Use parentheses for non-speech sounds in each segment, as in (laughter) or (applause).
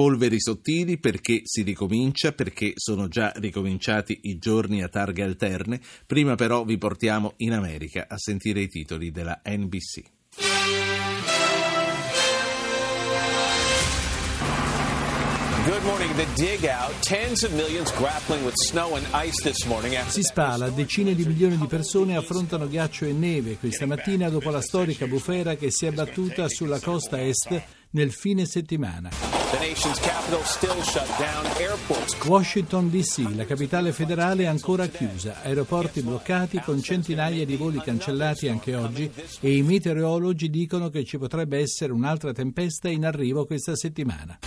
Polveri sottili perché si ricomincia, perché sono già ricominciati i giorni a targhe alterne. Prima però vi portiamo in America a sentire i titoli della NBC. Si spala, decine di milioni di persone affrontano ghiaccio e neve questa mattina dopo la storica bufera che si è abbattuta sulla costa est nel fine settimana. Washington DC, la capitale federale, è ancora chiusa, aeroporti bloccati con centinaia di voli cancellati anche oggi e i meteorologi dicono che ci potrebbe essere un'altra tempesta in arrivo questa settimana.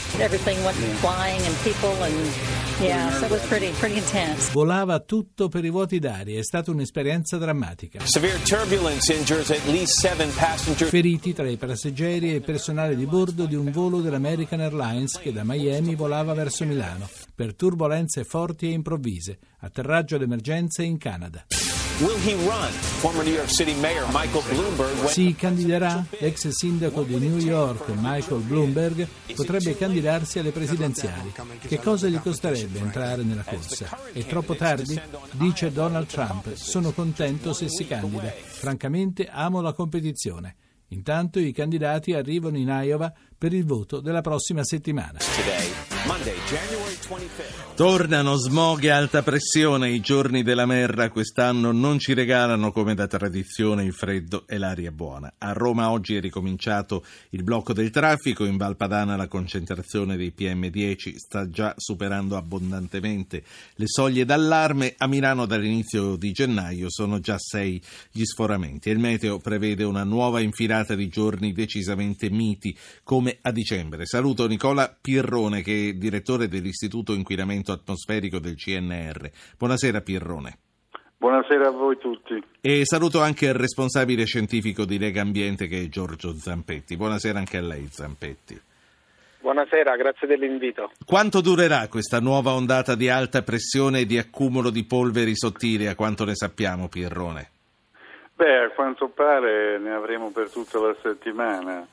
Volava tutto per i vuoti d'aria, è stata un'esperienza drammatica. Feriti tra i passeggeri e il personale di bordo di un volo dell'American Airlines che da Miami volava verso Milano per turbulenze forti e improvvise, atterraggio d'emergenza in Canada. Si candiderà? L'ex sindaco di New York, Michael Bloomberg, potrebbe candidarsi alle presidenziali. Che cosa gli costerebbe entrare nella corsa? È troppo tardi? Dice Donald Trump. Sono contento se si candida. Francamente amo la competizione. Intanto i candidati arrivano in Iowa per il voto della prossima settimana. Tornano smog e alta pressione. I giorni della merra quest'anno non ci regalano come da tradizione il freddo e l'aria buona. A Roma oggi è ricominciato il blocco del traffico. In Valpadana la concentrazione dei PM10 sta già superando abbondantemente le soglie d'allarme. A Milano dall'inizio di gennaio sono già sei gli sforamenti. Il meteo prevede una nuova infilata di giorni decisamente miti come a dicembre. Saluto Nicola Pirrone che è direttore dell'Istituto Inquinamento Inquinamento Atmosferico del CNR. Buonasera Pirrone. Buonasera a voi tutti. E saluto anche il responsabile scientifico di Lega Ambiente che è Giorgio Zampetti. Buonasera anche a lei Zampetti. Buonasera, grazie dell'invito. Quanto durerà questa nuova ondata di alta pressione e di accumulo di polveri sottili, a quanto ne sappiamo, Pierrone? Beh, a quanto pare ne avremo per tutta la settimana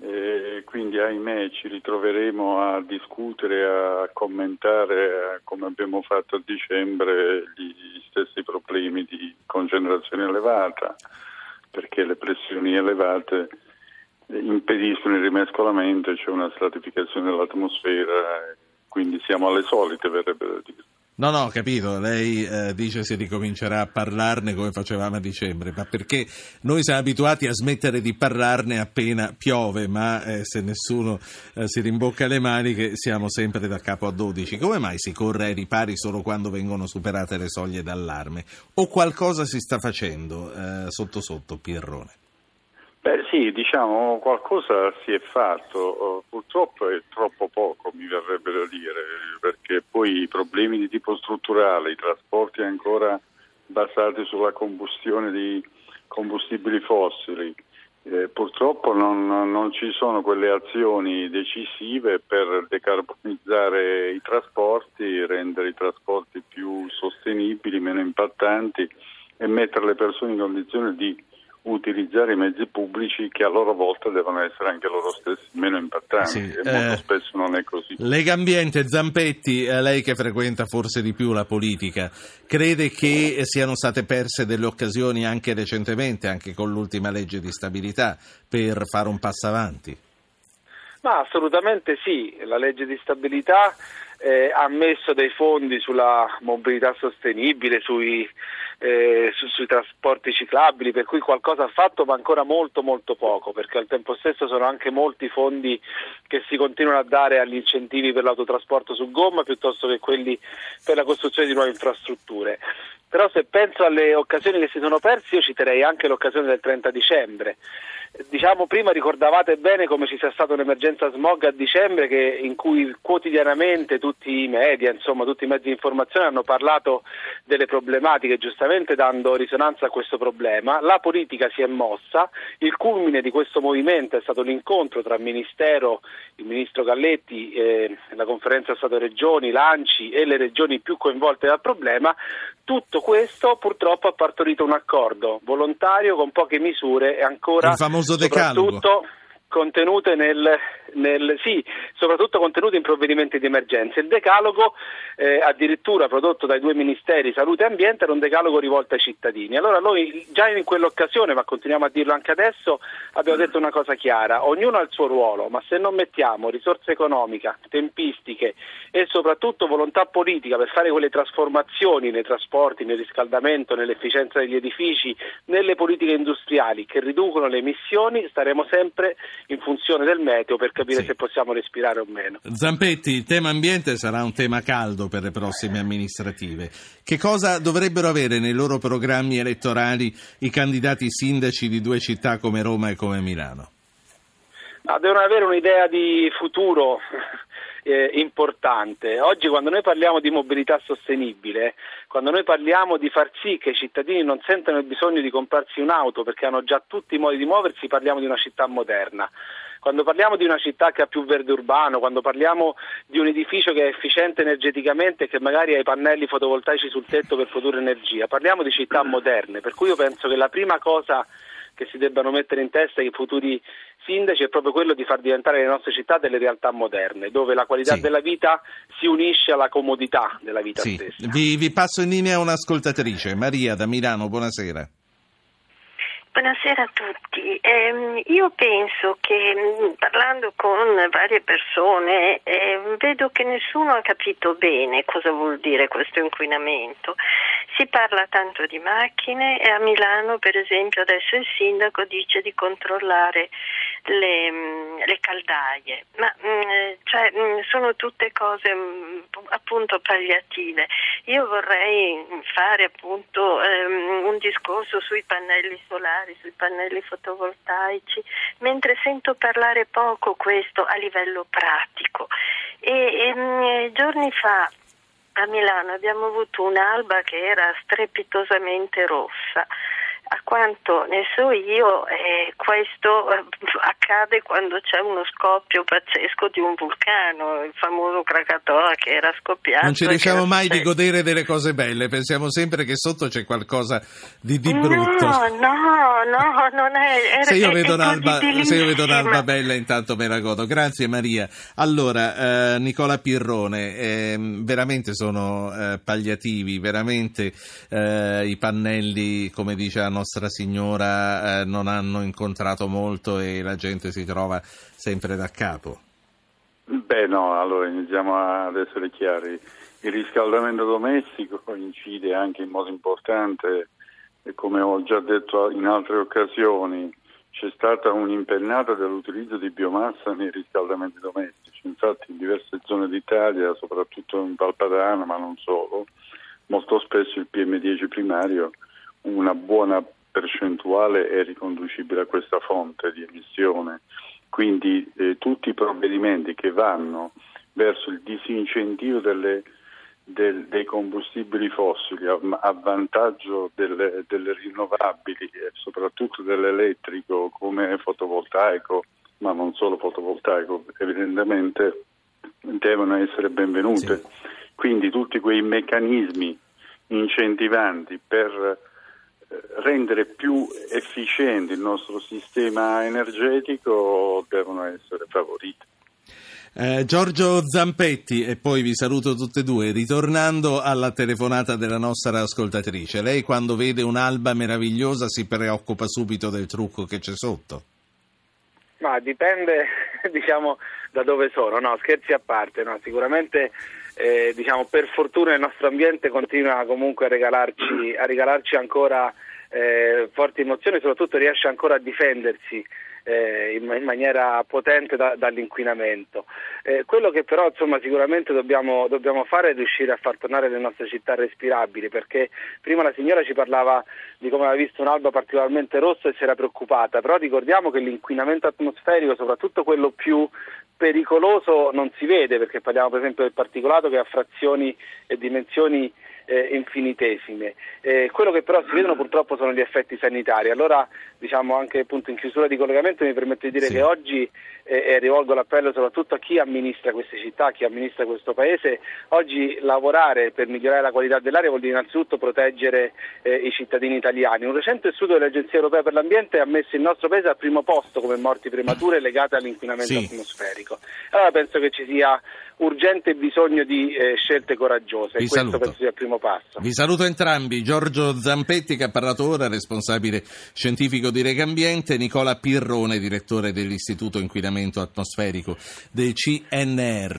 e quindi ahimè ci ritroveremo a discutere, a commentare come abbiamo fatto a dicembre gli stessi problemi di concentrazione elevata perché le pressioni elevate impediscono il rimescolamento, c'è una stratificazione dell'atmosfera, quindi siamo alle solite, verrebbe da dire. No, no, ho capito, lei eh, dice si ricomincerà a parlarne come facevamo a dicembre, ma perché noi siamo abituati a smettere di parlarne appena piove, ma eh, se nessuno eh, si rimbocca le maniche siamo sempre da capo a 12. Come mai si corre ai ripari solo quando vengono superate le soglie d'allarme? O qualcosa si sta facendo eh, sotto sotto, Pierrone? Beh sì, diciamo qualcosa si è fatto, oh, purtroppo è troppo poco mi verrebbe da dire, perché poi i problemi di tipo strutturale, i trasporti ancora basati sulla combustione di combustibili fossili, eh, purtroppo non, non, ci sono quelle azioni decisive per decarbonizzare i trasporti, rendere i trasporti più sostenibili, meno impattanti e mettere le persone in condizione di utilizzare i mezzi pubblici che a loro volta devono essere anche loro stessi meno impattanti sì, e molto eh, spesso non è così. Lega Ambiente, Zampetti, lei che frequenta forse di più la politica, crede che siano state perse delle occasioni anche recentemente, anche con l'ultima legge di stabilità, per fare un passo avanti? Ma assolutamente sì, la legge di stabilità eh, ha messo dei fondi sulla mobilità sostenibile, sui, eh, su, sui trasporti ciclabili, per cui qualcosa ha fatto ma ancora molto molto poco, perché al tempo stesso sono anche molti fondi che si continuano a dare agli incentivi per l'autotrasporto su gomma piuttosto che quelli per la costruzione di nuove infrastrutture. Però se penso alle occasioni che si sono perse io citerei anche l'occasione del 30 dicembre Diciamo prima ricordavate bene come ci sia stata un'emergenza smog a dicembre che, in cui quotidianamente tutti i media, insomma tutti i mezzi di informazione hanno parlato delle problematiche, giustamente dando risonanza a questo problema. La politica si è mossa, il culmine di questo movimento è stato l'incontro tra il Ministero, il Ministro Galletti, eh, la Conferenza Stato-Regioni, l'ANCI e le regioni più coinvolte dal problema. Tutto questo purtroppo ha partorito un accordo volontario con poche misure e ancora famoso decalogo. contenute nel, nel, sì, soprattutto contenute in provvedimenti di emergenza. Il decalogo, eh, addirittura prodotto dai due ministeri salute e ambiente, era un decalogo rivolto ai cittadini. Allora noi già in quell'occasione, ma continuiamo a dirlo anche adesso, abbiamo detto una cosa chiara, ognuno ha il suo ruolo, ma se non mettiamo risorse economiche, tempistiche e soprattutto volontà politica per fare quelle trasformazioni nei trasporti, nel riscaldamento, nell'efficienza degli edifici, nelle politiche industriali che riducono le emissioni, staremo sempre in funzione del meteo per capire sì. se possiamo respirare o meno. Zampetti, il tema ambiente sarà un tema caldo per le prossime amministrative. Che cosa dovrebbero avere nei loro programmi elettorali i candidati sindaci di due città come Roma e come Milano? No, devono avere un'idea di futuro (laughs) eh, importante. Oggi quando noi parliamo di mobilità sostenibile, quando noi parliamo di far sì che i cittadini non sentano il bisogno di comprarsi un'auto perché hanno già tutti i modi di muoversi, parliamo di una città moderna. Quando parliamo di una città che ha più verde urbano, quando parliamo di un edificio che è efficiente energeticamente e che magari ha i pannelli fotovoltaici sul tetto per produrre energia, parliamo di città moderne, per cui io penso che la prima cosa che si debbano mettere in testa i futuri sindaci è proprio quello di far diventare le nostre città delle realtà moderne, dove la qualità sì. della vita si unisce alla comodità della vita sì. stessa. Vi, vi passo in linea un'ascoltatrice, Maria da Milano, buonasera. Buonasera a tutti. Eh, io penso che mm, parlando con varie persone eh, vedo che nessuno ha capito bene cosa vuol dire questo inquinamento. Si parla tanto di macchine e a Milano per esempio adesso il sindaco dice di controllare le, mm, le caldaie, ma mm, cioè, sono tutte cose appunto palliative. Io vorrei fare appunto ehm, un discorso sui pannelli solari sui pannelli fotovoltaici, mentre sento parlare poco questo a livello pratico. E, e mm, giorni fa a Milano abbiamo avuto un'alba che era strepitosamente rossa a quanto ne so io, eh, questo eh, accade quando c'è uno scoppio pazzesco di un vulcano, il famoso Krakatoa che era scoppiato. Non ci riusciamo mai di godere delle cose belle, pensiamo sempre che sotto c'è qualcosa di, di brutto. No, no, no, non è. Era, se, io vedo un'alba, se io vedo un'alba bella, intanto me la godo. Grazie Maria. Allora, eh, Nicola Pirrone, eh, veramente sono eh, palliativi, veramente eh, i pannelli, come la nostra Signora eh, non hanno incontrato molto e la gente si trova sempre da capo? Beh no, allora iniziamo ad essere chiari. Il riscaldamento domestico incide anche in modo importante e come ho già detto in altre occasioni c'è stata un'impennata dell'utilizzo di biomassa nei riscaldamenti domestici. Infatti in diverse zone d'Italia, soprattutto in Valpadana, ma non solo, molto spesso il PM10 primario una buona percentuale è riconducibile a questa fonte di emissione. Quindi eh, tutti i provvedimenti che vanno verso il disincentivo delle, del, dei combustibili fossili a, a vantaggio delle, delle, rinnovabili e soprattutto dell'elettrico come fotovoltaico, ma non solo fotovoltaico, evidentemente devono essere benvenute. Sì. Quindi tutti quei meccanismi incentivanti per rendere più efficiente il nostro sistema energetico devono essere favoriti. Eh, Giorgio Zampetti, e poi vi saluto tutte e due, ritornando alla telefonata della nostra ascoltatrice, lei quando vede un'alba meravigliosa si preoccupa subito del trucco che c'è sotto? Ma dipende, (laughs) diciamo, da dove sono, no, scherzi a parte, no? sicuramente eh, diciamo, per fortuna il nostro ambiente continua comunque a regalarci, a regalarci ancora eh, forti emozioni e soprattutto riesce ancora a difendersi eh, in, in, maniera potente da, dall'inquinamento. Eh, quello che però insomma, sicuramente dobbiamo, dobbiamo, fare è riuscire a far tornare le nostre città respirabili perché prima la signora ci parlava di come aveva visto un'alba particolarmente rossa e si era preoccupata, però ricordiamo che l'inquinamento atmosferico, soprattutto quello più pericoloso, non si vede perché parliamo per esempio del particolato che ha frazioni e dimensioni eh, infinitesime. Eh, quello che però si vedono purtroppo sono gli effetti sanitari, allora diciamo anche appunto in chiusura di collegamento mi permette di dire sì. che oggi eh, e rivolgo l'appello soprattutto a chi amministra queste città, a chi amministra questo paese, oggi lavorare per migliorare la qualità dell'aria vuol dire innanzitutto proteggere eh, i cittadini italiani. Un recente studio dell'Agenzia Europea per l'Ambiente ha messo il nostro paese al primo posto come morti premature legate all'inquinamento sì. atmosferico. Allora penso che ci sia urgente bisogno di eh, scelte coraggiose Vi e questo saluto. penso sia il primo passo. Vi saluto entrambi, Giorgio Zampetti che ha parlato ora, responsabile scientifico di Regambiente, Nicola Pirrone, direttore dell'Istituto Inquinamento Atmosferico del CNR.